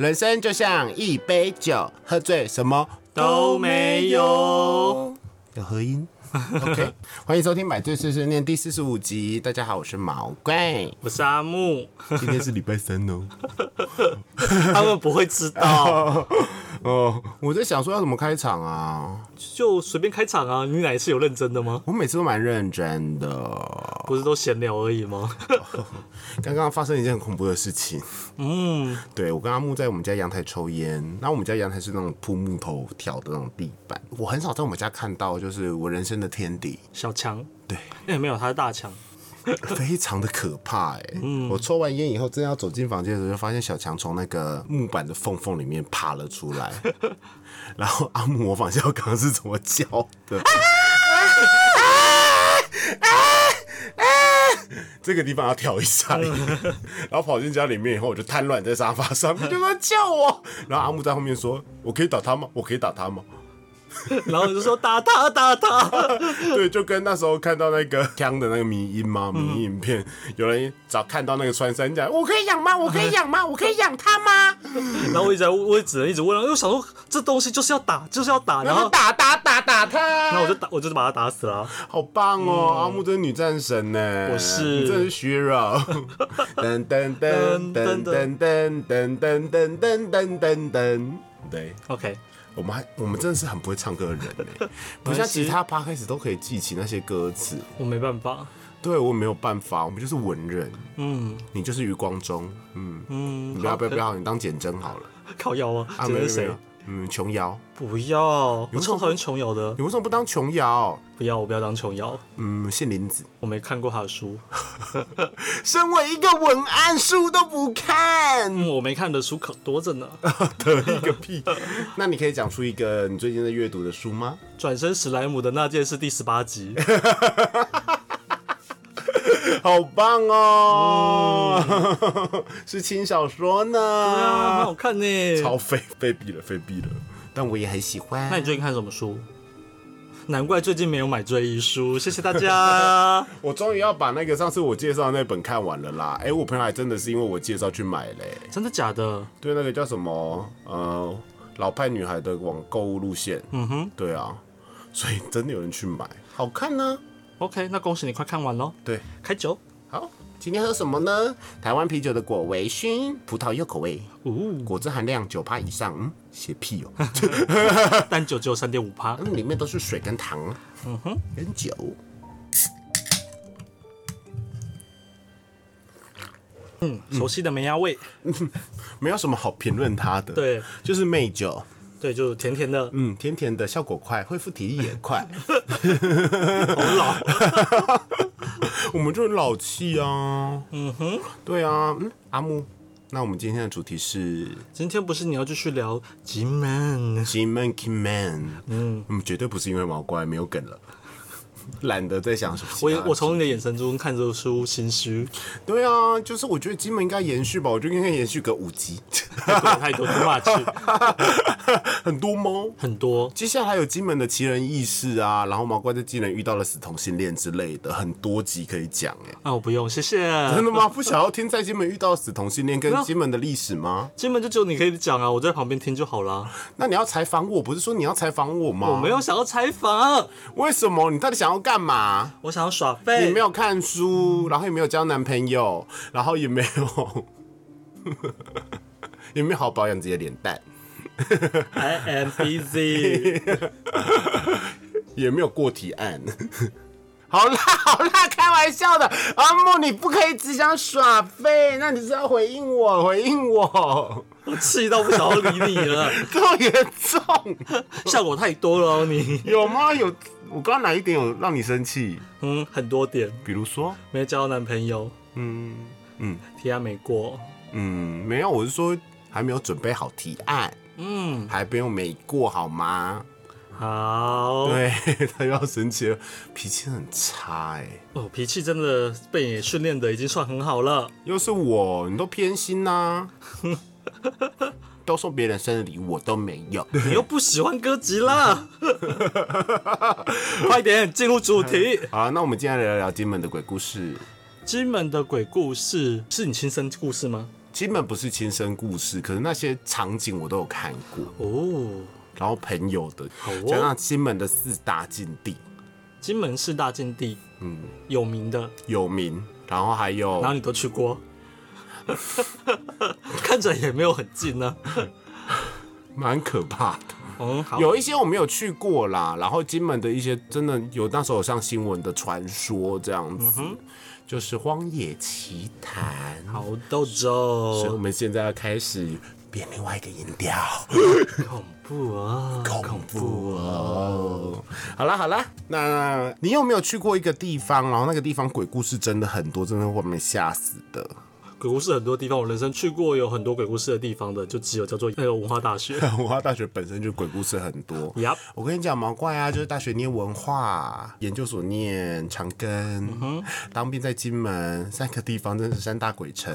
人生就像一杯酒，喝醉什么都没有。有合音。OK，欢迎收听《买醉碎碎念》第四十五集。大家好，我是毛怪，我是阿木，今天是礼拜三哦。他们不会知道，哦，我在想说要怎么开场啊？就随便开场啊。你哪一次有认真的吗？我每次都蛮认真的。不是都闲聊而已吗？刚刚发生一件很恐怖的事情。嗯，对我跟阿木在我们家阳台抽烟，那我们家阳台是那种铺木头条的那种地板，我很少在我们家看到，就是我人生的天敌小强，对，哎、没有，他是大强。非常的可怕哎、我抽完烟以后，正要走进房间的时候，就发现小强从那个木板的缝缝里面爬了出来，然后阿木模仿一下我刚刚是怎么叫的。这个地方要调一下，然后跑进家里面以后，我就瘫软在沙发上面，就说救我。然后阿木在后面说：“我可以打他吗？我可以打他吗 然后我就说打他打他，？” 对，就跟那时候看到那个枪的那个迷音嘛，迷音影片，有人找看到那个穿山甲，我可以养吗？我可以养吗？我可以养它吗？然后我一直在我也只能一直问，因为我想说这东西就是要打，就是要打，然后打打打打他，然后我就打，我就把他打死了。好棒哦！阿木真是女战神呢，我是你真的是 Shira。噔噔噔噔噔噔噔噔噔噔噔噔噔，对。OK，我们还我们真的是很不会唱歌的人呢，不像其他 p 开始都可以记起那些歌词。我没办法。对我没有办法，我们就是文人，嗯你就是余光中，嗯，嗯，你不要不要不要，你当简真好了。靠腰啊？啊，这是谁没有没有？，嗯，琼瑶，不要，我超讨厌琼瑶的。你为什么不当琼瑶？不要，我不要当琼瑶，嗯，谢林子，我没看过他的书，身为一个文案，书都不看，嗯，我没看的书可多着呢。得一个屁。那你可以讲出一个你最近在阅读的书吗？转身史莱姆的那件事第十八集，好棒哦！是轻小说嗯啊，很呢，好看呢。超废废毙了，废毙了。但我也很喜欢。那你最近看什么书？难怪最近没有买追忆书，谢谢大家。我终于要把那个上次我介绍的那本看完了啦！哎、我朋友还真的是因为我介绍去买嘞、真的假的？对，那个叫什么呃老派女孩的网购物路线，嗯哼对啊，所以真的有人去买，好看呢、，OK，那恭喜你快看完喽。对，开酒，好，今天喝什么呢？台湾啤酒的果味醺，葡萄柚口味，哦，果汁含量九趴以上，嗯，写屁哦，但酒只有三点五趴。嗯，里面都是水跟糖，嗯哼，跟酒。嗯，熟悉的梅芽味，没有什么好评论它的，，对。就是媚酒，对，就甜甜的，嗯，甜甜的，效果快，恢复体力也快。好老。我们就是老气啊。嗯哼，对啊，嗯，阿木，那我们今天的主题是今天不是你要继续聊吉门？金门 King Man，嗯，嗯，绝对不是因为毛怪没有梗了，懒得再想什么。我也我从你的眼神中看得出心虚，对啊，就是我觉得金门应该延续吧，我觉得应该延续个五集，太多太多 too much，很多猫？很多。接下来还有金门的奇人异事啊，然后毛怪在金门遇到了死同性恋之类的，很多集可以讲哎。啊，我不用，谢谢。真的吗？不想要听在金门遇到死同性恋跟金门的历史吗？金门就只有你可以讲啊，我在旁边听就好啦。那你要采访我，不是说你要采访我吗？我没有想要采访，为什么？你到底想要干嘛？我想要耍废。你没有看书，然后也没有交男朋友，然后也没有，也没有好好保养自己的脸蛋，I am busy。也没有过提案。好啦好啦，开玩笑的。阿木，你不可以只想耍废，那你是要回应我，回应我，我气到不想要理你了，这么严重？效果太多了哦你。有吗？有？我刚刚哪一点有让你生气？嗯，很多点，比如说，没交男朋友，嗯嗯。提案没过，嗯，没有，我是说还没有准备好提案，嗯，还没有没过好吗？好。对 他又要生气了，脾气很差哎、哦，脾气真的被你训练的已经算很好了。又是我，你都偏心呐、都送别人生日礼物，我都没有。你又不喜欢哥吉拉，快点进入主题。好，那我们今天来聊聊金门的鬼故事。金门的鬼故事是你亲身故事吗？金门不是亲身故事，可是那些场景我都有看过，哦，然后朋友的，加上金门的四大禁地金门四大禁地，嗯，有名的，有名，然后还有然后你都去过，看着也没有很近呢、蛮可怕的。嗯，好，有一些我没有去过啦，然后金门的一些真的有那时候有上新闻的传说这样子，就是荒野奇谈。好豆所以我粥，们现在要开始变另外一个音调，恐怖啊，恐怖哦。好啦好啦，那你有没有去过一个地方，然后那个地方鬼故事真的很多，真的会把你吓死的？鬼故事很多地方，我人生去过有很多鬼故事的地方的，就只有叫做那个文化大学。文化大学本身就鬼故事很多。Yup 我跟你讲，毛怪啊，就是大学念文化，研究所念长庚，当兵在金门，三个地方真是三大鬼城，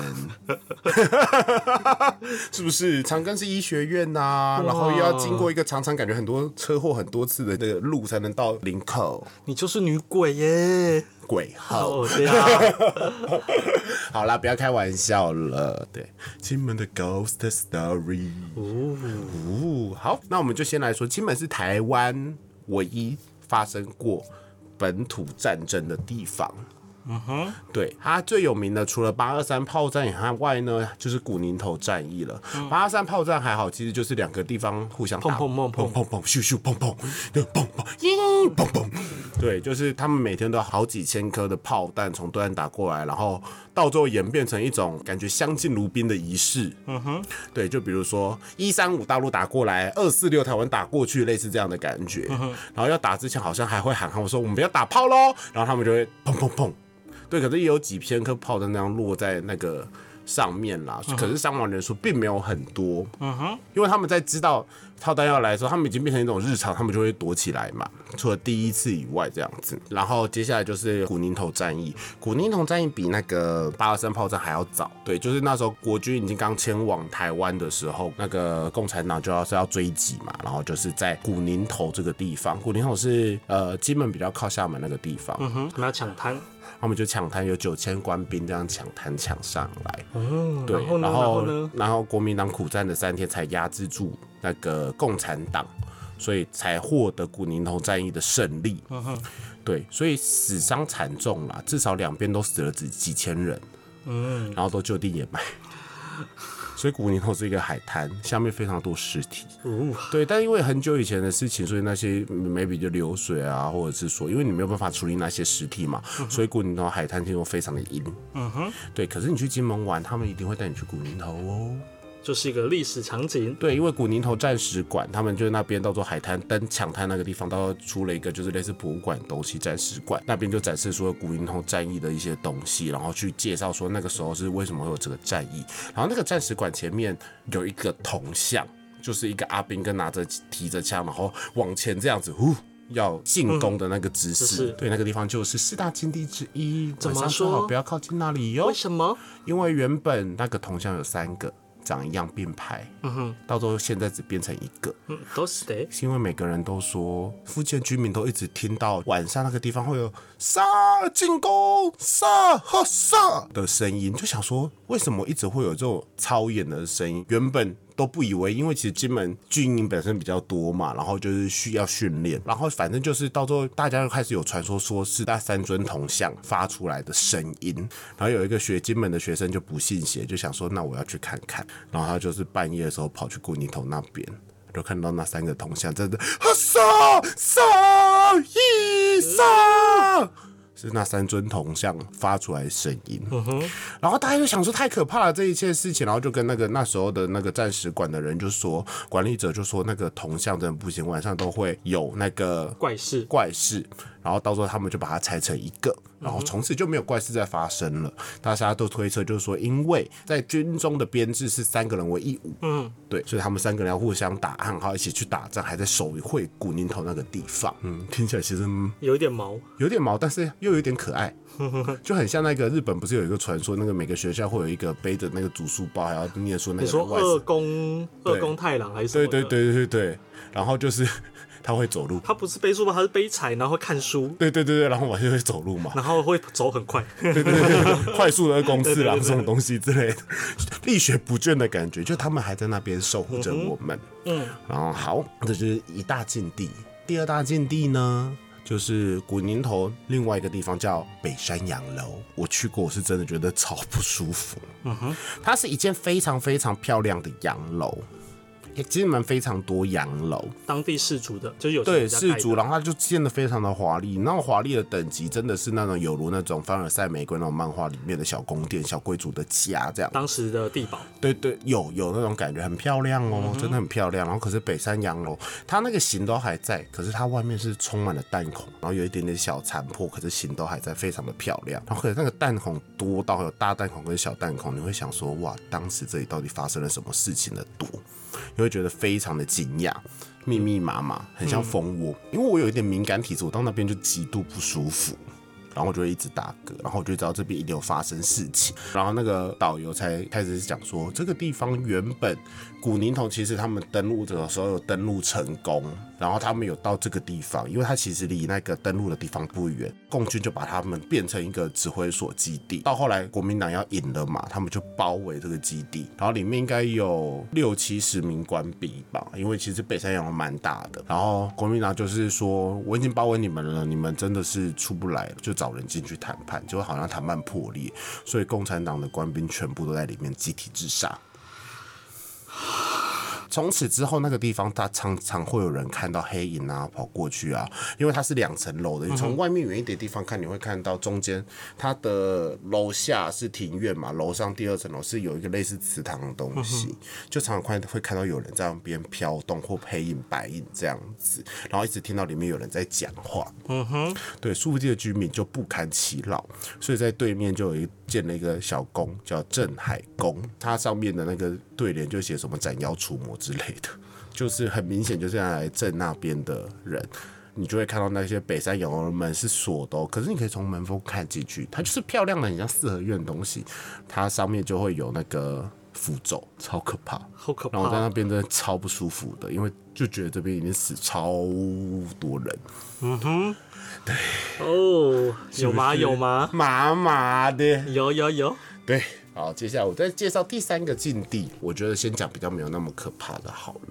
是不是？长庚是医学院呐、然后又要经过一个常常感觉很多车祸很多次的这个路才能到林口你就是女鬼耶！鬼号。哦，对啊，好啦，不要开玩笑了。对，金门的 Ghost Story。哦，好，那我们就先来说，金门是台湾唯一发生过本土战争的地方。嗯哼，对，它最有名的除了八二三炮战以外呢，就是古宁头战役了。八二三炮战还好，其实就是两个地方互相打。砰砰砰砰砰砰砰咻咻砰砰，就砰砰咦砰砰，对，就是他们每天都好几千颗的炮弹从对岸打过来，然后到最后演变成一种感觉相敬如宾的仪式。嗯哼，对，就比如说一三五大陆打过来，二四六台湾打过去，类似这样的感觉。然后要打之前好像还会喊喊我说我们不要打炮喽，然后他们就会砰砰砰。对，可是也有几篇颗炮弹那样落在那个上面啦，可是伤亡人数并没有很多。嗯哼，因为他们在知道炮弹要来的时候，他们已经变成一种日常，他们就会躲起来嘛。除了第一次以外，这样子。然后接下来就是古宁头战役，古宁头战役比那个八二三炮战还要早。对，就是那时候国军已经刚迁往台湾的时候，那个共产党就要是要追击嘛，然后就是在古宁头这个地方，古宁头是呃金门比较靠厦门那个地方。嗯哼，他们要抢滩。他们就抢滩，有九千官兵这样抢滩抢上来，哦，对，然后呢？然后呢？然后国民党苦战了三天，才压制住那个共产党，所以才获得古宁头战役的胜利。嗯对，所以死伤惨重啦，至少两边都死了几几千人，嗯，然后都就地掩埋。所以古宁头是一个海滩，下面非常多尸体。哦，对，但因为很久以前的事情，所以那些 maybe 就流水啊，或者是说，因为你没有办法处理那些尸体嘛，所以古宁头海滩听说非常的阴。嗯哼，对，可是你去金门玩，他们一定会带你去古宁头哦。就是一个历史场景。对，因为古宁头战史馆，他们就是那边到做海滩登抢滩那个地方，到时候出了一个就是类似博物馆东西，战史馆那边就展示说古宁头战役的一些东西，然后去介绍说那个时候是为什么会有这个战役。然后那个战史馆前面有一个铜像，就是一个阿兵跟拿着提着枪，然后往前这样子，呼。要进攻的那个姿势，是对那个地方就是四大禁地之一，怎么说不要靠近那里哟为。什么？因为原本那个铜像有三个，长一样并排，嗯哼，到最后现在只变成一个，嗯，都是的。是因为每个人都说，附近居民都一直听到晚上那个地方会有杀进攻杀和杀的声音，就想说为什么一直会有这种超演的声音？原本。都不以为，因为其实金门军营本身比较多嘛，然后就是需要训练，然后反正就是到最后大家就开始有传说说是那三尊铜像发出来的声音，然后有一个学金门的学生就不信邪，就想说那我要去看看，然后他就是半夜的时候跑去古宁头那边。就看到那三个铜像真的，杀杀一杀，是那三尊铜像发出来的声音。然后大家就想说太可怕了这一切事情，然后就跟那个那时候的那个战史馆的人就说，管理者就说那个铜像真的不行，晚上都会有那个怪事。怪事，然后到时候他们就把它拆成一个，然后从此就没有怪事再发生了。大家都推测就是说，因为在军中的编制是三个人为一伍，嗯，对，所以他们三个人要互相打暗号，一起去打仗，还在守会古宁头那个地方。嗯，听起来其实嗯有一点毛，有点毛，但是又有点可爱，就很像那个日本不是有一个传说，那个每个学校会有一个背着那个竹书包，还要念说那你说个二宫二宫太郎还是什么的？对对对对对对，然后就是他会走路。他不是背书吧？他是背柴，然后会看书，对对对对，然后我就会走路嘛，然后会走很快。对对对对，快速的公式啦，这种东西之类的，力学不倦的感觉，就他们还在那边守护着我们。嗯，然后好，这就是一大禁地。第二大禁地呢，就是古宁头另外一个地方叫北山洋楼，我去过，我是真的觉得超不舒服。嗯哼，它是一间非常非常漂亮的洋楼。金门非常多洋楼，当地氏族的，就是有钱对氏族，然后它就建的非常的华丽，那种华丽的等级真的是那种有如那种凡尔赛玫瑰那种漫画里面的小宫殿、小贵族的家这样。当时的地堡，对对，有有那种感觉，很漂亮哦，真的很漂亮。然后可是北山洋楼，它那个形都还在，可是它外面是充满了弹孔，然后有一点点小残破，可是形都还在，非常的漂亮。然后可是那个弹孔多到有大弹孔跟小弹孔，你会想说哇，当时这里到底发生了什么事情的多？你会觉得非常的惊讶。密密麻麻，很像蜂窝。因为我有一点敏感体质，我到那边就极度不舒服。然后我就会一直打嗝，然后我就知道这边一定有发生事情，然后那个导游才开始讲说，这个地方原本古宁头其实他们登陆的时候有登陆成功，然后他们有到这个地方，因为它其实离那个登陆的地方不远，共军就把他们变成一个指挥所基地。到后来国民党要赢了嘛，他们就包围这个基地，然后里面应该有六七十名官兵吧，因为其实北山洋蛮大的，然后国民党就是说我已经包围你们了，你们真的是出不来了，就找人进去谈判，结果好像谈判破裂，所以共产党的官兵全部都在里面集体自杀。从此之后，那个地方它常常会有人看到黑影啊跑过去啊，因为它是两层楼的。你从外面远一点地方看，你会看到中间它的楼下是庭院嘛，楼上第二层楼是有一个类似祠堂的东西，就常常看会看到有人在那边飘动或黑影白影这样子，然后一直听到里面有人在讲话。嗯哼，对，苏福地的居民就不堪其扰，所以在对面就有一建了一个小宫，叫镇海宫，它上面的那个对联就写什么斩妖除魔之类的，就是很明显就是要来镇那边的人。你就会看到那些北山洋楼的门是锁的、哦，可是你可以从门缝看进去，它就是漂亮的，很像四合院的东西。它上面就会有那个符咒，超可怕。好可然后我在。那边真的超不舒服的，因为就觉得这边已经死超多人，嗯哼，对哦，有吗？有吗？麻麻的。有有有，对，好，接下来我再介绍第三个禁地，我觉得先讲比较没有那么可怕的好了。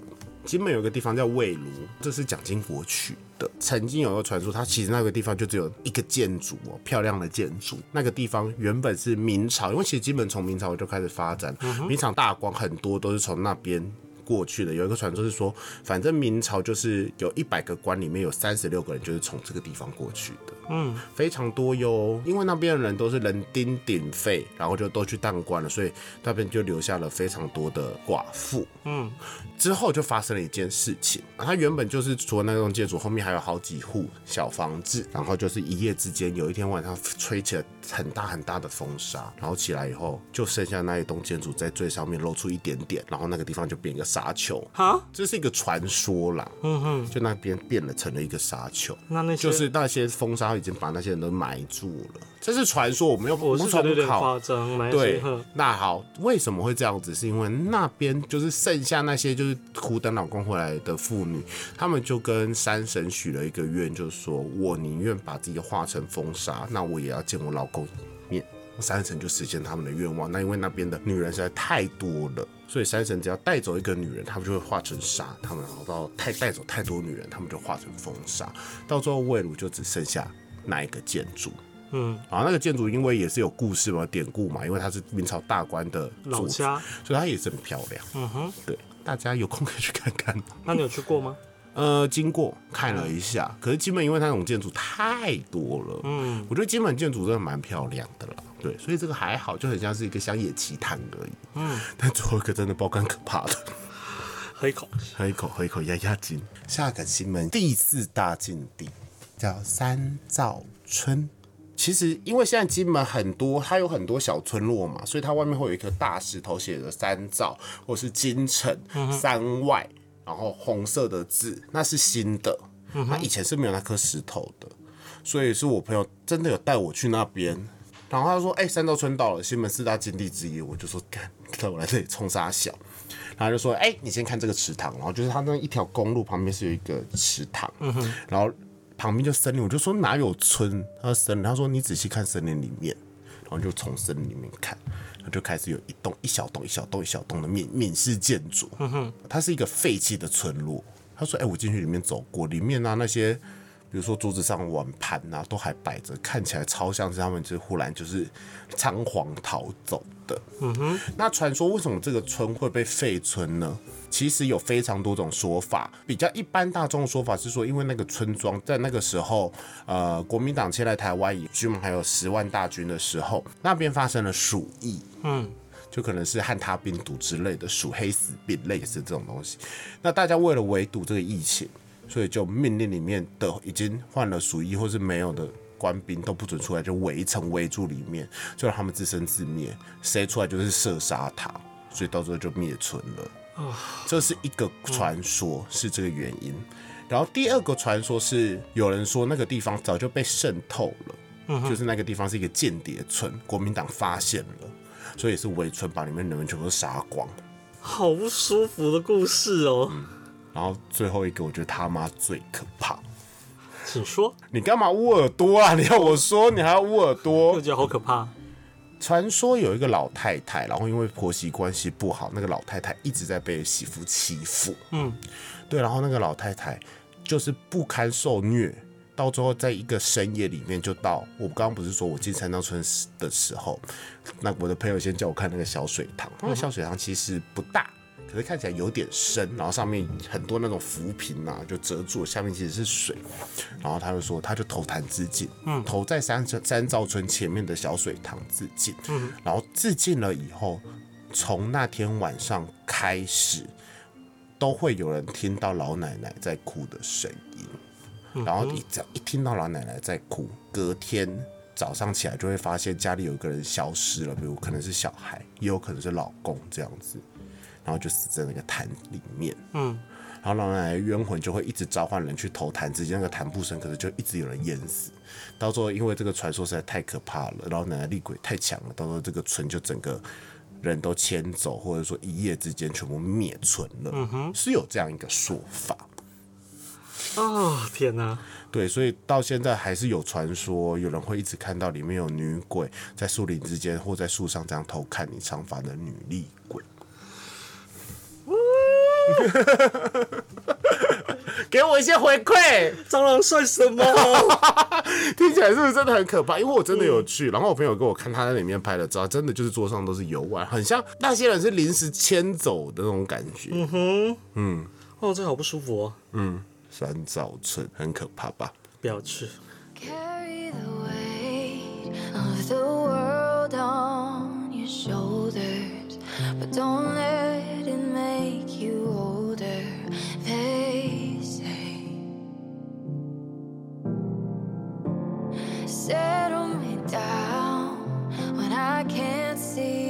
金门有个地方叫魏炉，这是蒋经国去的。曾经有个传说，它其实那个地方就只有一个建筑哦，漂亮的建筑。那个地方原本是明朝，因为其实金门从明朝就开始发展，明朝大官很多都是从那边。过去的有一个传说是说，反正明朝就是有一百个官，里面有三十六个人就是从这个地方过去的。嗯，非常多哟。因为那边的人都是人丁鼎沸，然后就都去当官了，所以那边就留下了非常多的寡妇。嗯，之后就发生了一件事情，它原本就是除了那栋建筑，后面还有好几户小房子，然后就是一夜之间，有一天晚上吹起了很大很大的风沙，然后起来以后就剩下那一栋建筑在最上面露出一点点，然后那个地方就变一个沙丘。哈，这是一个传说啦，嗯哼，就那边变了成了一个沙丘。那那些就是那些风沙已经把那些人都埋住了，这是传说，我们又不是无觉得有点从考。夸张，对。，那好，为什么会这样子？是因为那边就是剩下那些就是苦等老公回来的妇女，他们就跟山神许了一个愿，就是说我宁愿把自己化成风沙，那我也要见我老公一面。山神就实现他们的愿望。那因为那边的女人实在太多了，所以山神只要带走一个女人，他们就会化成沙；他们然后到太带走太多女人，他们就化成风沙。到最后魏鲁就只剩下那一个建筑。嗯，啊，那个建筑因为也是有故事嘛，典故嘛，因为它是明朝大官的老家，所以它也是很漂亮。嗯哼，对，大家有空可以去看看。那你有去过吗？呃，经过看了一下，可是金门因为它那种建筑太多了，嗯，我觉得金门建筑真的蛮漂亮的啦。对，所以这个还好，就很像是一个乡野奇谈而已。嗯，但最后一个真的爆肝可怕的，喝一口。喝一口，喝一口压压惊。下个金门第四大禁地叫三灶村。其实，因为现在金门很多，它有很多小村落嘛，所以它外面会有一颗大石头，写着三灶或是金城、三外，然后红色的字，那是新的。那以前是没有那颗石头的，所以是我朋友真的有带我去那边。然后他说：“哎、三道村到了，西门四大金地之一。”我就说：“干，带我来这里冲沙小。”然后就说：“哎、你先看这个池塘。”然后就是他那一条公路旁边是有一个池塘，然后旁边就森林。我就说哪有村？他说森林。他说你仔细看森林里面，然后就从森林里面看，然后就开始有一栋一小栋一小栋一小栋的闽闽式建筑。它是一个废弃的村落。他说：“哎、我进去里面走过，里面啊那些，比如说桌子上碗盘啊，都还摆着，看起来超像是他们就是忽然就是仓皇逃走的。”嗯哼。那传说为什么这个村会被废村呢？其实有非常多种说法，比较一般大众的说法是说，因为那个村庄在那个时候，呃，国民党迁来台湾，军们还有十万大军的时候，那边发生了鼠疫，嗯，就可能是汉他病毒之类的鼠黑死病类似这种东西。那大家为了围堵这个疫情，所以就命令里面的已经患了鼠疫或是没有的官兵都不准出来，就围城围住里面，就让他们自生自灭，谁出来就是射杀他，所以到最后就灭村了。这是一个传说，是这个原因。然后第二个传说是有人说那个地方早就被渗透了，就是那个地方是一个间谍村，国民党发现了，所以是围村把里面的人们全部都杀光。好不舒服的故事哦。然后最后一个，我觉得他妈最可怕。请说，你干嘛捂耳朵啊？你要我说，你还要捂耳朵我？觉得好可怕。传说有一个老太太，然后因为婆媳关系不好，那个老太太一直在被媳妇欺负。嗯，对，然后那个老太太就是不堪受虐，到最后在一个深夜里面就到我刚刚不是说我进三道村的时候，那我的朋友先叫我看那个小水塘，那个小水塘其实不大。可是看起来有点深，然后上面很多那种浮萍啊，就遮住了，下面其实是水。然后他就说，他就投潭自尽，嗯，投在三三兆村前面的小水塘自尽，嗯，然后自尽了以后，从那天晚上开始，都会有人听到老奶奶在哭的声音，然后一只要一听到老奶奶在哭，隔天早上起来就会发现家里有一个人消失了，比如可能是小孩，也有可能是老公这样子，然后就死在那个潭里面。嗯，然后老奶奶冤魂就会一直召唤人去投潭，直接那个潭不深，可是就一直有人淹死。到最后，因为这个传说实在太可怕了，老奶奶厉鬼太强了，到时候这个村就整个人都迁走，或者说一夜之间全部灭村了。嗯哼，是有这样一个说法。哦，天哪！对，所以到现在还是有传说，有人会一直看到里面有女鬼在树林之间或在树上这样偷看你长发的女厉鬼。给我一些回馈，蟑螂算什么？听起来是不是真的很可怕？因为我真的有去，然后我朋友给我看他在里面拍的照，真的就是桌上都是油碗，很像那些人是临时迁走的那种感觉嗯哼。哦，这好不舒服哦，嗯，三兆村很可怕吧？不要去。But don't let it make you older. They say, settle me down when I can't see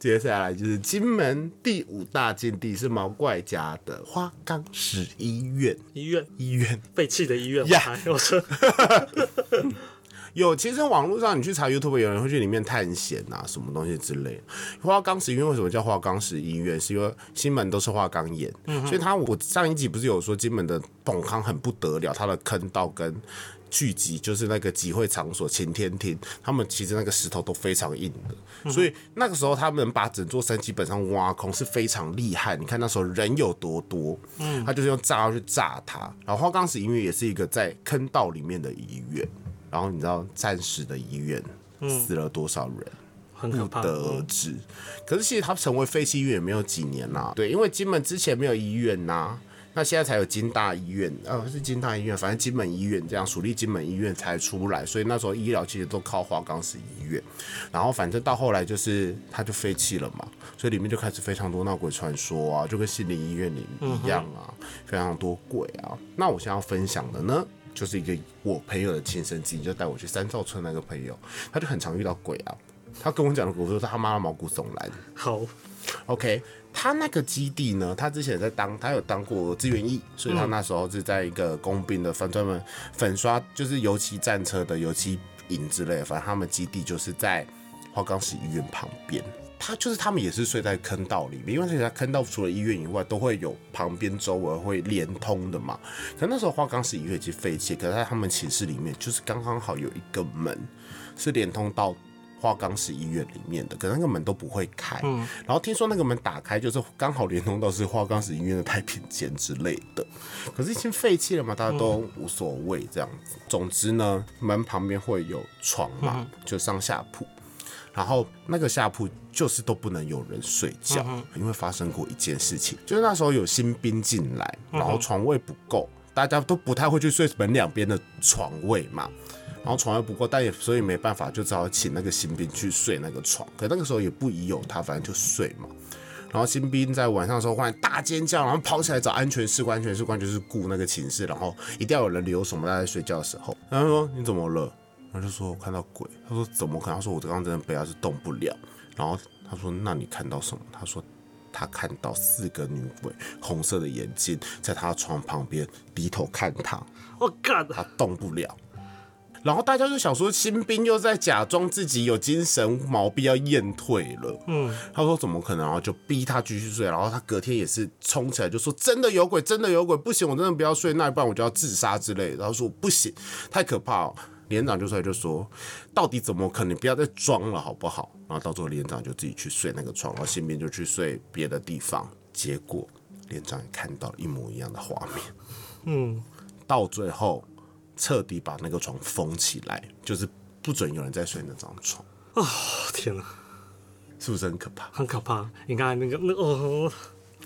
接下来就是金门第五大禁地是毛怪家的花岗石医院。医院医院废弃的医院，呀我说 有，其实网络上你去查 YouTube，有人会去里面探险啊，什么东西之类的。花岗石医院为什么叫花岗石医院？是因为金门都是花岗岩，所以它我上一集不是有说金门的崩坑很不得了，它的坑道跟聚集就是那个集会场所晴天厅，他们其实那个石头都非常硬的，所以那个时候他们把整座山基本上挖空是非常厉害。你看那时候人有多多，嗯，他就是用炸药去炸它。然后花岗石医院也是一个在坑道里面的医院。然后你知道战时的医院死了多少人？很可怕不得而知。可是其实它成为废弃医院也没有几年啦，对，因为金门之前没有医院呐、那现在才有金大医院，呃，是金大医院，反正金门医院这样，属立金门医院才出来，所以那时候医疗其实都靠花岗石医院。然后反正到后来就是它就废弃了嘛，所以里面就开始非常多闹鬼传说啊，就跟心灵医院里一样啊，非常多鬼啊。那我现在要分享的呢，就是一个我朋友的亲身经历，就带我去三灶村那个朋友，他就很常遇到鬼啊。他跟我讲的鬼都是他妈的毛骨悚然。好，OK，他那个基地呢，他之前在当，他有当过志愿役，所以他那时候是在一个工兵的粉专门粉刷，就是油漆战车的油漆营之类的，反正他们基地就是在花岗石医院旁边。他就是他们也是睡在坑道里面，因为这条坑道除了医院以外，都会有旁边周围会连通的嘛。可那时候花岗石医院已经废弃，可是在他们寝室里面，就是刚刚好有一个门是连通到花岗石医院里面的，可是那个门都不会开。然后听说那个门打开，就是刚好连通到是花岗石医院的太平间之类的。可是已经废弃了嘛，大家都无所谓这样子。总之呢，门旁边会有床嘛，就上下铺。然后那个下铺就是都不能有人睡觉，因为发生过一件事情，就是那时候有新兵进来，然后床位不够，大家都不太会去睡门两边的床位嘛。然后床位不够，但也所以没办法，就只好请那个新兵去睡那个床。可那个时候也不疑有他，反正就睡嘛。然后新兵在晚上的时候忽然大尖叫，然后跑起来找安全士官，安全士官就是顾那个寝室，然后一定要有人留什么，大家在睡觉的时候。然后说你怎么了？然后就说我看到鬼。他说怎么可能？他说我刚刚真的被他是动不了。然后他说那你看到什么？他说他看到四个女鬼，红色的眼睛在他床旁边低头看他，我干，他动不了。然后大家就想说，新兵又在假装自己有精神毛病要验退了。嗯，他说怎么可能？然后就逼他继续睡。然后他隔天也是冲起来就说真的有鬼，真的有鬼，不行，我真的不要睡，那一半我就要自杀之类。然后说不行，太可怕了。连长就出来就说，到底怎么可能？不要再装了好不好？然后到最后连长就自己去睡那个床，然后新兵就去睡别的地方。结果连长也看到一模一样的画面。嗯，到最后彻底把那个床封起来，就是不准有人再睡那张床，哦天哪，是不是很可怕？很可怕。你看那个那个哦，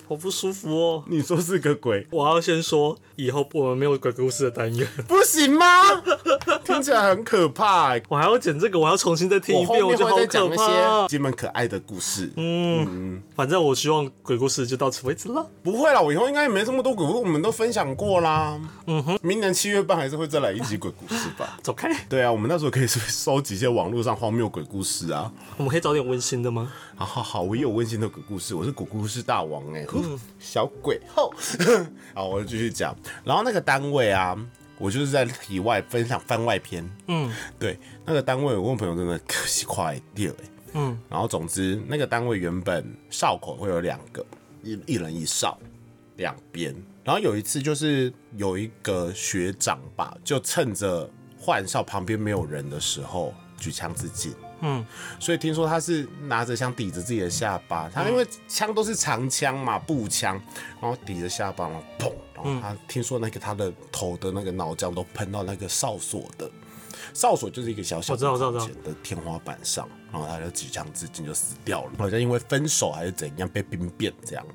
好不舒服哦。你说是个鬼，我要先说，以后我们没有鬼故事的单元，不行吗？听起来很可怕、欸。我还要剪这个，我还要重新再听一遍，我后面会觉得好可怕些。金门可爱的故事。嗯，反正我希望鬼故事就到此为止了。不会啦，我以后应该也没这么多鬼故事，我们都分享过啦。嗯哼，明年七月半还是会再来一集鬼故事吧。走开，对啊，我们那时候可以收集一些网络上荒谬鬼故事啊。我们可以找点温馨的吗？好好好，我也有温馨的鬼故事，我是鬼故事大王哎、呼小鬼后，好，我就继续讲。然后那个单位啊，我就是在体外分享番外篇。嗯对，那个单位我问朋友真的可惜快掉哎。嗯，然后总之那个单位原本哨口会有两个，一一人一哨，两边。然后有一次就是有一个学长吧，就趁着换哨旁边没有人的时候举枪自尽。嗯，所以听说他是拿着枪抵着自己的下巴，他因为枪都是长枪嘛，步枪，然后抵着下巴，然后砰，然后他听说那个他的头的那个脑浆都喷到那个哨所的，哨所就是一个小小的的天花板上，然后他就举枪自尽就死掉了，好像因为分手还是怎样被兵变这样。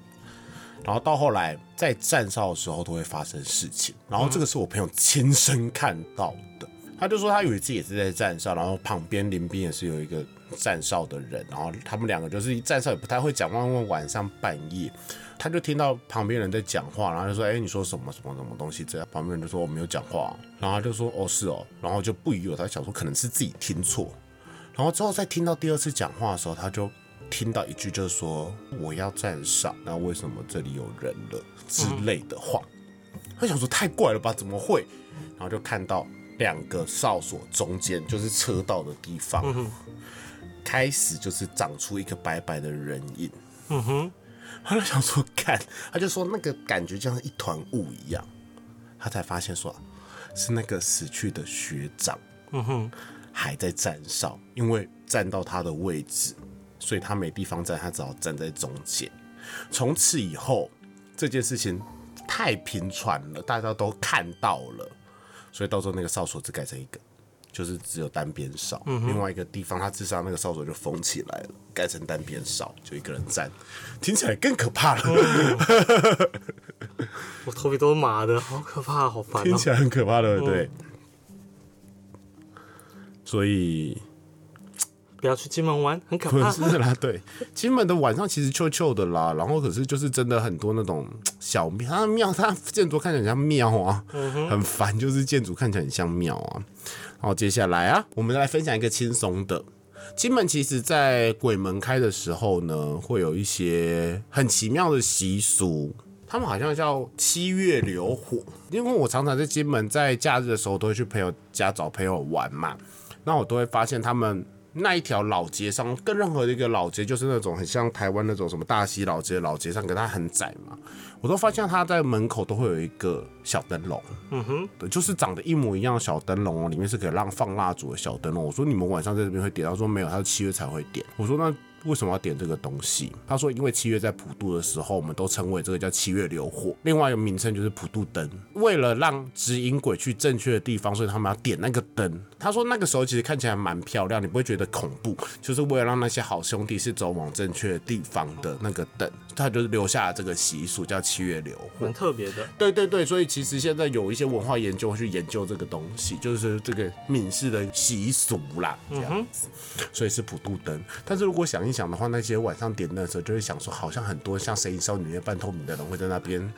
然后到后来在站哨的时候都会发生事情，然后这个是我朋友亲身看到的。他就说他有一次也是在站哨，然后旁边林斌也是有一个站哨的人，然后他们两个就是站哨也不太会讲话，因为晚上半夜，他就听到旁边人在讲话，然后就说：“哎、你说什么什么什么东西？”这样旁边人就说：“我没有讲话。”然后他就说：“哦，是哦。”然后就不疑有他，想说可能是自己听错。然后之后再听到第二次讲话的时候，他就听到一句就是说：“我要站哨，那为什么这里有人了？”之类的话。他想说太怪了吧，怎么会？然后就看到两个哨所中间就是车道的地方，开始就是长出一个白白的人影。嗯哼，他就想说看，他就说那个感觉就像一团雾一样。他才发现说是那个死去的学长，嗯哼，还在站哨，因为站到他的位置，所以他没地方站，他只好站在中间。从此以后，这件事情太频传了，大家都看到了，所以到时候那个哨所只改成一个，就是只有单边哨，另外一个地方他自杀那个哨所就封起来了，改成单边哨，就一个人站，听起来更可怕了，我头皮都麻的，好可怕，好烦喔。听起来很可怕，对不对？所以不要去金门玩，很可不怕。是啦，对，金门的晚上其实臭臭的啦，然后可是就是真的很多那种小庙，它的庙它建筑看起来很像庙啊，很烦，就是建筑看起来很像庙啊。然后接下来啊，我们来分享一个轻松的。金门其实，在鬼门开的时候呢，会有一些很奇妙的习俗。他们好像叫七月流火，因为我常常在金门，在假日的时候都会去朋友家找朋友玩嘛，那我都会发现他们那一条老街上，跟任何一个老街，就是那种很像台湾那种什么大溪老街老街上，可它很窄嘛，我都发现他在门口都会有一个小灯笼，嗯哼，对，就是长得一模一样的小灯笼哦，里面是可以让放蜡烛的小灯笼。我说你们晚上在这边会点，他说没有，他说七月才会点。我说那。为什么要点这个东西？他说，因为七月在普渡的时候，我们都称为这个叫七月流火，另外一个名称就是普渡灯。为了让指引鬼去正确的地方，所以他们要点那个灯。他说那个时候其实看起来蛮漂亮，你不会觉得恐怖，就是为了让那些好兄弟是走往正确的地方的那个灯，他就是留下了这个习俗，叫七月流火。蛮特别的。对对对，所以其实现在有一些文化研究会去研究这个东西，就是这个闽式的习俗啦，这样子，所以是普渡灯。但是如果想一想的话，那些晚上点灯的时候，就会想说，好像很多像《神隐少女》里面半透明的人会在那边，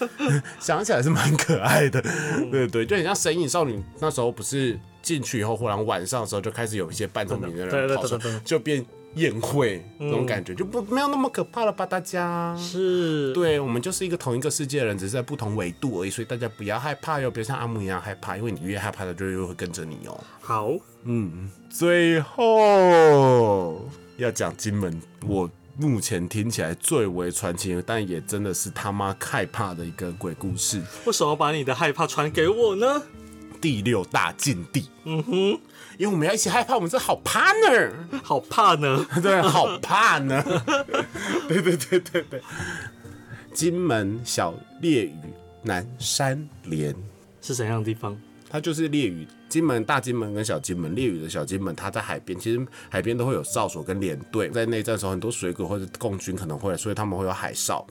想起来是蛮可爱的。对对，就很像《神隐少女》那时候不是进去以后，忽然晚上的时候就开始有一些半透明的人跑出来就变宴会那种感觉，就不没有那么可怕了吧？大家是，对我们就是一个同一个世界的人，只是在不同维度而已，所以大家不要害怕哟，别像阿木一样害怕，因为你越害怕的，就越会跟着你哦。好，嗯最后要讲金门，我目前听起来最为传奇，但也真的是他妈害怕的一个鬼故事为什么把你的害怕传给我呢？——第六大禁地。嗯哼，因为我们要一起害怕，我们是好 partner。好怕呢。对，好怕呢。对对对对对，金门小烈屿南山连，是怎样的地方？它就是烈屿。金门、大金门跟小金门，烈屿的小金门，它在海边，其实海边都会有哨所跟连队，在内战的时候，很多水鬼或者共军可能会，所以他们会有海哨，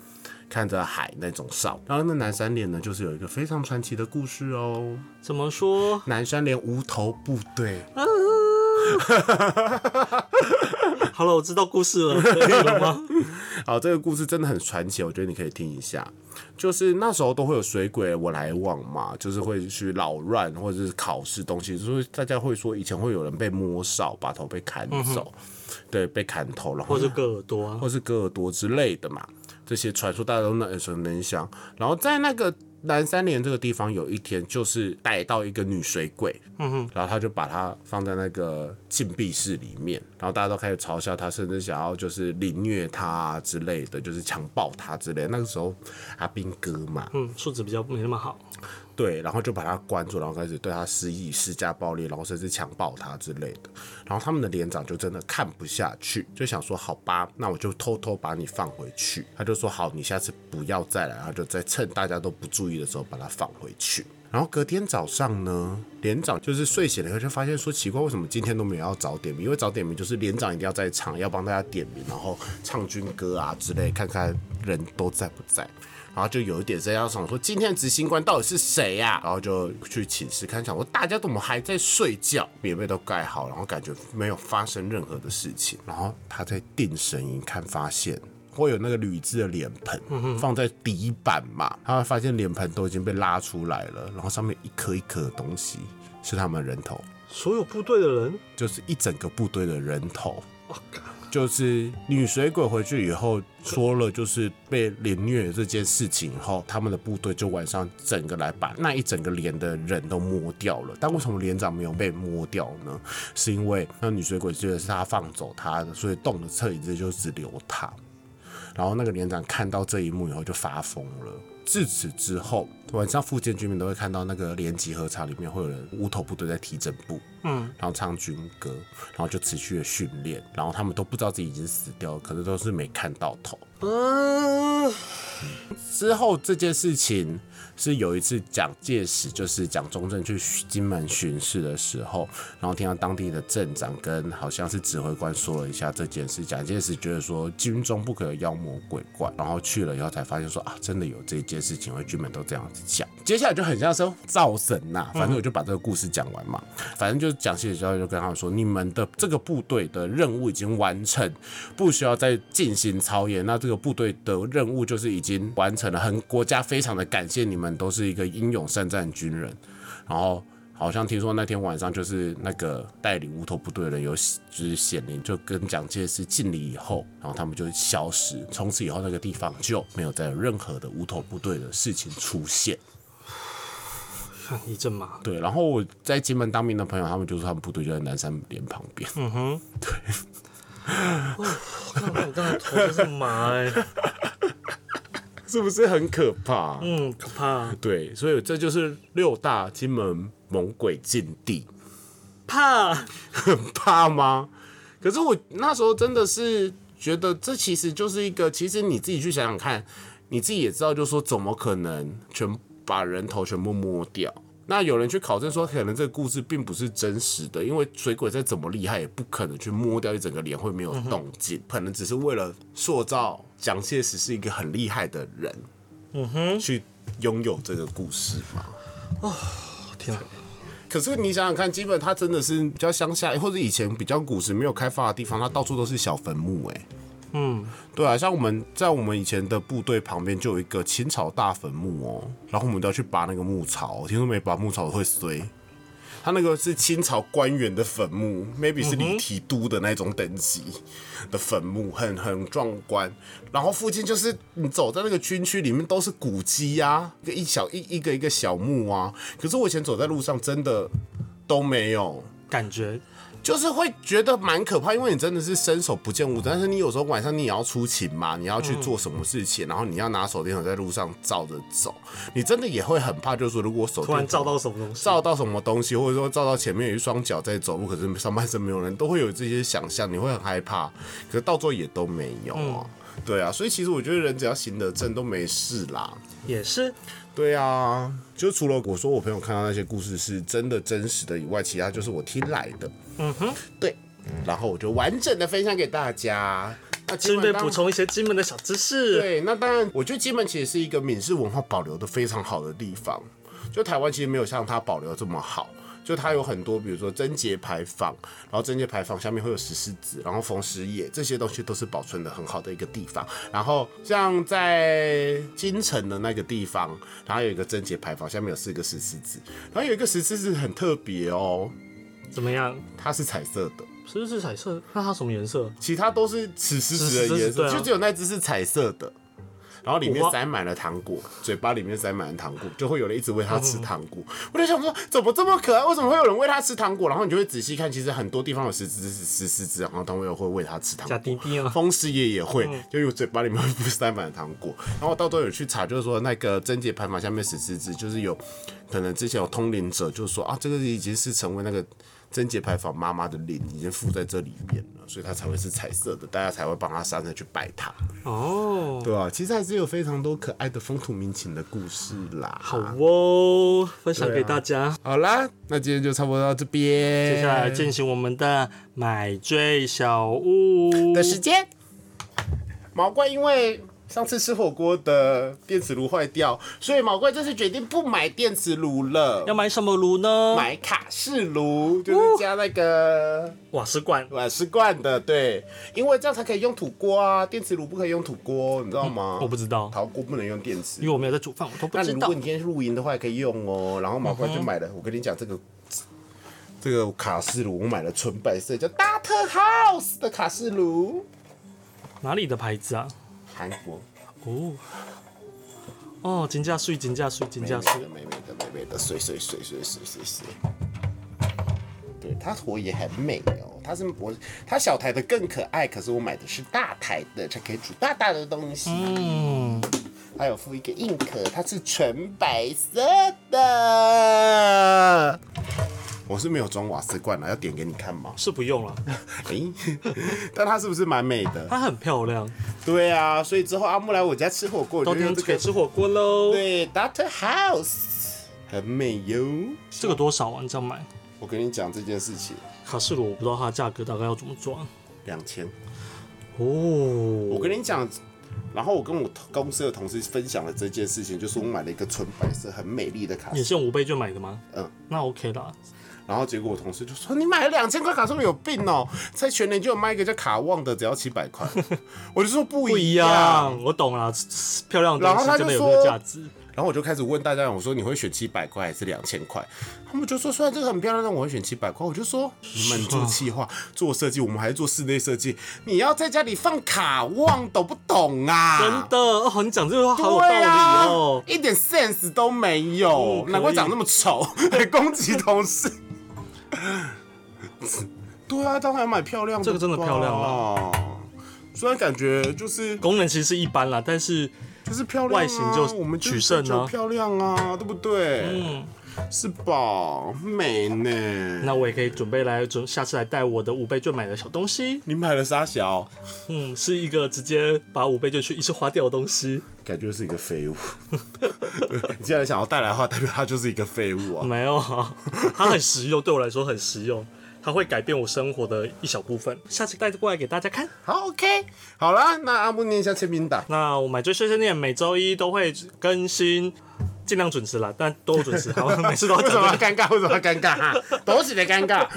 看着海那种哨。然后那南山连呢，就是有一个非常传奇的故事哦。怎么说？南山连无头部队，好了，我知道故事了，可以了吗？好，这个故事真的很传奇，我觉得你可以听一下。就是那时候都会有水鬼我来往嘛，就是会去扰乱或者是考试东西，所以大家会说以前会有人被摸哨，把头被砍走，对，被砍头，然后或者割耳朵啊？或是割耳朵之类的嘛，这些传说大家都能耳熟能详。然后在那个南三连这个地方，有一天就是逮到一个女水鬼，嗯哼，然后他就把她放在那个禁闭室里面，然后大家都开始嘲笑她，甚至想要就是凌虐她、之类的，就是强暴她之类。那个时候阿兵哥嘛，嗯，素质比较没那么好。对，然后就把他关住，然后开始对他施以施加暴力，然后甚至强暴他之类的。然后他们的连长就真的看不下去，就想说：好吧，那我就偷偷把你放回去。他就说：好，你下次不要再来。然后就在趁大家都不注意的时候把他放回去。然后隔天早上呢，连长就是睡醒了以后就发现说奇怪，为什么今天都没有要早点名？因为早点名就是连长一定要在场，要帮大家点名，然后唱军歌啊之类，看看人都在不在。然后就有一点在要想说，今天的执行官到底是谁呀、然后就去寝室看，想说大家怎么还在睡觉，棉被都盖好，然后感觉没有发生任何的事情。然后他在定神一看，发现会有那个铝制的脸盆放在底板嘛，他会发现脸盆都已经被拉出来了，然后上面一颗一颗的东西是他们人头，所有部队的人，就是一整个部队的人头。就是女水鬼回去以后说了，就是被凌虐这件事情以后，他们的部队就晚上整个来把那一整个连的人都摸掉了。但为什么连长没有被摸掉呢？是因为那女水鬼觉得是他放走他的，所以动的侧椅子就只留他。然后那个连长看到这一幕以后就发疯了，自此之后，晚上附近居民都会看到那个连集合场里面会有人乌头部队在踢正步，嗯，然后唱军歌，然后就持续的训练，然后他们都不知道自己已经死掉了，可是都是没看到头。嗯，之后这件事情是有一次蒋介石就是蒋中正去金门巡视的时候，然后听到当地的镇长跟好像是指挥官说了一下这件事，蒋介石觉得说军中不可有妖魔鬼怪，然后去了以后才发现说啊，真的有这件事情，因为军们都这样子讲。接下来就很像是造神呐、反正我就把这个故事讲完嘛。反正就是蒋介石教就跟他们说，你们的这个部队的任务已经完成，不需要再进行操演。那这个部队的任务就是已经完成了，很国家非常的感谢你们，都是一个英勇善战的军人。然后好像听说那天晚上就是那个带领无头部队的人有就是显灵，就跟蒋介石敬礼以后，然后他们就消失，从此以后那个地方就没有再有任何的无头部队的事情出现。看一阵麻。对，然后我在金门当兵的朋友，他们就说他们部队就在南山连旁边。嗯看我刚才头都是麻哎、是不是很可怕？嗯，可怕，对，所以这就是六大金门猛鬼禁地，怕。很 怕吗？可是我那时候真的是觉得，这其实就是一个，其实你自己去想想看，你自己也知道，就是说怎么可能全把人头全部摸掉？那有人去考证说，可能这个故事并不是真实的，因为水鬼再怎么厉害，也不可能去摸掉一整个脸会没有动静，可能只是为了塑造蒋介石是一个很厉害的人，嗯哼，去拥有这个故事嘛。天啊，可是你想想看，基本它真的是比较乡下，或者以前比较古时没有开发的地方，它到处都是小坟墓，哎，嗯，对啊，像我们在我们以前的部队旁边就有一个清朝大坟墓哦，然后我们都要去拔那个牧草，听说没拔牧草会衰。他那个是清朝官员的坟墓，maybe 是李提督的那种等级的坟墓，很很壮观。然后附近就是你走在那个军区里面都是古迹啊，一个一小一一个一个小墓啊。可是我以前走在路上真的都没有，感觉就是会觉得蛮可怕，因为你真的是伸手不见五指，但是你有时候晚上你也要出勤嘛，你要去做什么事情，然后你要拿手电筒在路上照着走，你真的也会很怕，就是说如果手突然照到什么东西，照到什么东西，或者说照到前面有一双脚在走路，可是上半身没有人，都会有这些想象，你会很害怕，可是到最后也都没有啊。对啊，所以其实我觉得人只要行得正都没事啦。也是对啊，就除了我说我朋友看到那些故事是真的真实的以外，其他就是我听来的。嗯哼，对，然后我就完整的分享给大家。那基顺本补充一些金门的小知识。对，那当然，我觉得金门其实是一个闽式文化保留的非常好的地方。就台湾其实没有像它保留得这么好，就它有很多，比如说贞节牌坊，然后贞节牌坊下面会有石狮子，然后逢石野这些东西都是保存的很好的一个地方。然后像在金城的那个地方，然后有一个贞节牌坊，下面有四个石狮子，然后有一个石狮子很特别哦，怎么样？它是彩色的。是不是彩色？那它什么颜色？其他都是此狮子的颜色，就只有那只是彩色的。然后里面塞满了糖果，嘴巴里面塞满了糖果，就会有人一直喂它嗯吃糖果。我就想说，怎么这么可爱？为什么会有人喂它吃糖果？然后你就会仔细看，其实很多地方有十只石狮子，然后他们有会喂它吃糖果。滴滴啊，风也会，嗯就有嘴巴里面会塞满了糖果。然后到最后有去查，就是说那个贞节牌坊下面石狮子，就是有可能之前有通灵者就说啊，这个已经是成为那个贞节牌坊妈妈的灵，已经附在这里面了，所以它才会是彩色的，大家才会帮它上上去拜它，哦，对啊，其实还是有非常多可爱的风土民情的故事啦。好哦，分享给大家。好啦，那今天就差不多到这边，接下来进行我们的买醉小屋的时间。毛怪因为上次吃火锅的电磁炉坏掉，所以毛怪这次决定不买电磁炉了要，买什么炉呢？买卡式炉，就是加那个瓦斯罐。瓦斯罐的，对，因为这样才可以用土锅啊，电磁炉不可以用土锅，你知道吗？我不知道，陶锅不能用电磁因为我没有在煮饭，我都不知道那你如果。你今天露营的话，也可以用哦。然后毛怪就买了，我跟你讲这个这个卡式炉，我买了纯白色叫 Data House 的卡式炉，哪里的牌子啊？韩国哦，哦，金价税，金价税，金价税美美的。美美的美美的水水水水水水水。对，它火也很美哦。它是我，它小台的更可爱，可是我买的是大台的，才可以煮大大的东西。嗯，还有附一个硬壳，它是纯白色的。我是没有装瓦斯罐了，要点给你看吗？是不用了，诶、但它是不是蛮美的？它很漂亮，对啊，所以之后阿木来我家吃火锅，我冬天可以吃火锅喽。对 Doctor House 很美哟。这个多少啊？你这样买？我跟你讲这件事情，卡式炉我不知道它的价格大概要怎么装。两千。哦，我跟你讲，然后我跟我公司的同事分享了这件事情，就是我买了一个纯白色很美丽的卡式，也是用五倍券买的吗？嗯，那 OK 啦。然后结果我同事就说：“你买了两千块卡是不是有病哦，在全年就有卖一个叫卡旺的，只要七百块。”我就说不不一一样样，。我懂了，漂亮的然后他就东西真的有这个说价值。然后我就开始问大家，我说你会选七百块还是两千块？他们就说虽然这个很漂亮，但我会选七百块。我就说你们做企划、做设计，我们还是做室内设计，你要在家里放卡旺，懂不懂啊？真的哦，你讲这个话好有道理哦，。一点 sense 都没有，嗯难怪长那么丑，还攻击同事。对啊，当然要买漂亮的吧，这个真的漂亮啊。虽然感觉就是功能其实一般啦，但是就是漂亮、啊，外形就我们取胜啊就漂亮啊，对不对？嗯，是吧？美呢。那我也可以准备来准下次来带我的五倍券买的小东西。你买了啥小？嗯，是一个直接把五倍券去一次花掉的东西。感觉是一个废物。你 既然想要带来的话，代表它就是一个废物啊。没有啊，它很实用，对我来说很实用，它会改变我生活的一小部分。下次带过来给大家看。好，OK，好啦，那阿木念一下签名档。那我买追碎碎念每周一都会更新，尽量准时啦，但都有准时。好，每次都要为什么要讲这尴尬？为什么要尴尬、啊？都是的尴尬。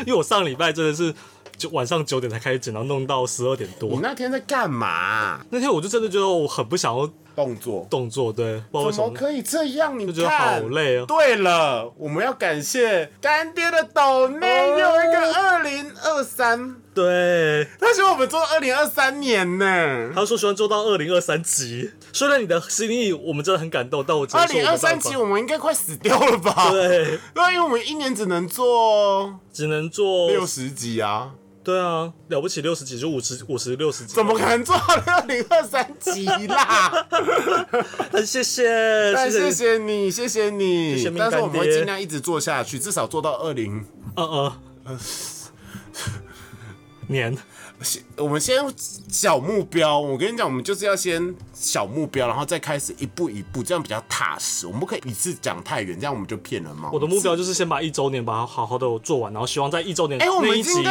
因为我上礼拜真的是就晚上九点才开始剪，然后弄到十二点多你。那天在干嘛？那天我就真的觉得我很不想要动作动作，对，不知道为什么。怎么可以这样？你就觉得看，好累哦对了，我们要感谢干爹的抖内有一个二零二三，对，他希望我们做二零二三年呢。他说希望做到二零二三集。虽然你的心意我们真的很感动，但我二零二三集我们应该快死掉了吧？对，对啊，因为我们一年只能做只能做六十集啊，对啊，了不起六十几就五十五十六十几，怎么可能做到二零二三集啦？很谢谢，但谢谢，你，谢谢你。但是我们会尽量一直做下去，至少做到二零。呃呃，年我们先小目标，我跟你讲，我们就是要先小目标，然后再开始一步一步，这样比较踏实。我们不可以一次讲太远，这样我们就骗人嘛。我的目标就是先把一周年把它好好的做完，然后希望在一周年哎我们那一集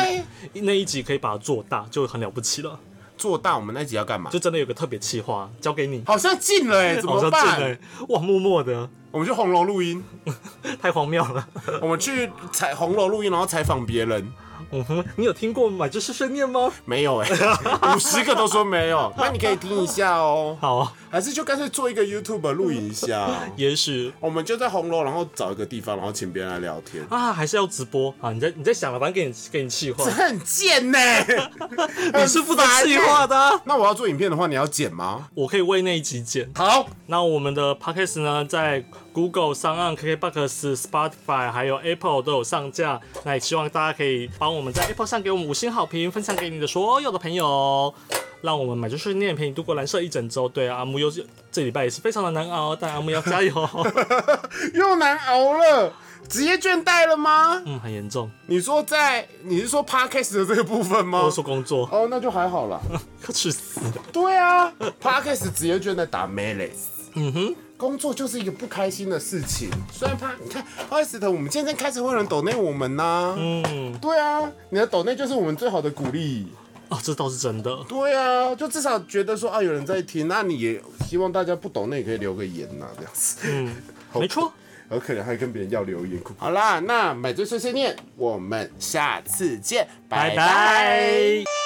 那一集可以把它做大，就很了不起了。做大，我们那集要干嘛就？真的有个特别企划交给你，好像进了哎、怎么办？哇，默默的，我们去红楼录音，太荒谬了。我们去采红楼录音，然后采访别人。嗯哼，你有听过买这是生念吗？没有哎、五十个都说没有，那你可以听一下哦。好啊，还是就干脆做一个 YouTube 录影一下。也许我们就在红楼，然后找一个地方，然后请别人来聊天。啊，还是要直播啊。你在你在想了，反正给你给你企划这，很贱呢、你是负责企划的啊、那我要做影片的话，你要剪吗？我可以为那一集剪。好，那我们的 podcast 呢，在 Google、上岸、KKBox、Spotify 还有 Apple 都有上架。那也希望大家可以帮我们在 Apple 上给我们五星好评，分享给你的所有的朋友，让我们买就是念陪你度过蓝色一整周。对啊，阿木又是这礼拜也是非常的难熬，但阿木要加油。又难熬了，职业倦怠了吗？嗯，很严重。你说在，你是说 podcast 的这个部分吗我？说工作，哦，那就还好啦。要去死。对啊，podcast 职业倦怠打 m e l e 嗯哼，工作就是一个不开心的事情。虽然怕，你看 podcast 我们今天开始会有人抖内我们呐、嗯，对啊，你的抖内就是我们最好的鼓励。哦，这倒是真的。对啊，就至少觉得说啊有人在听，那你也希望大家不懂，那也可以留个言呐、这样子。嗯，没错。有可能还跟别人要留言。好啦，那买醉碎碎念，我们下次见，拜拜拜。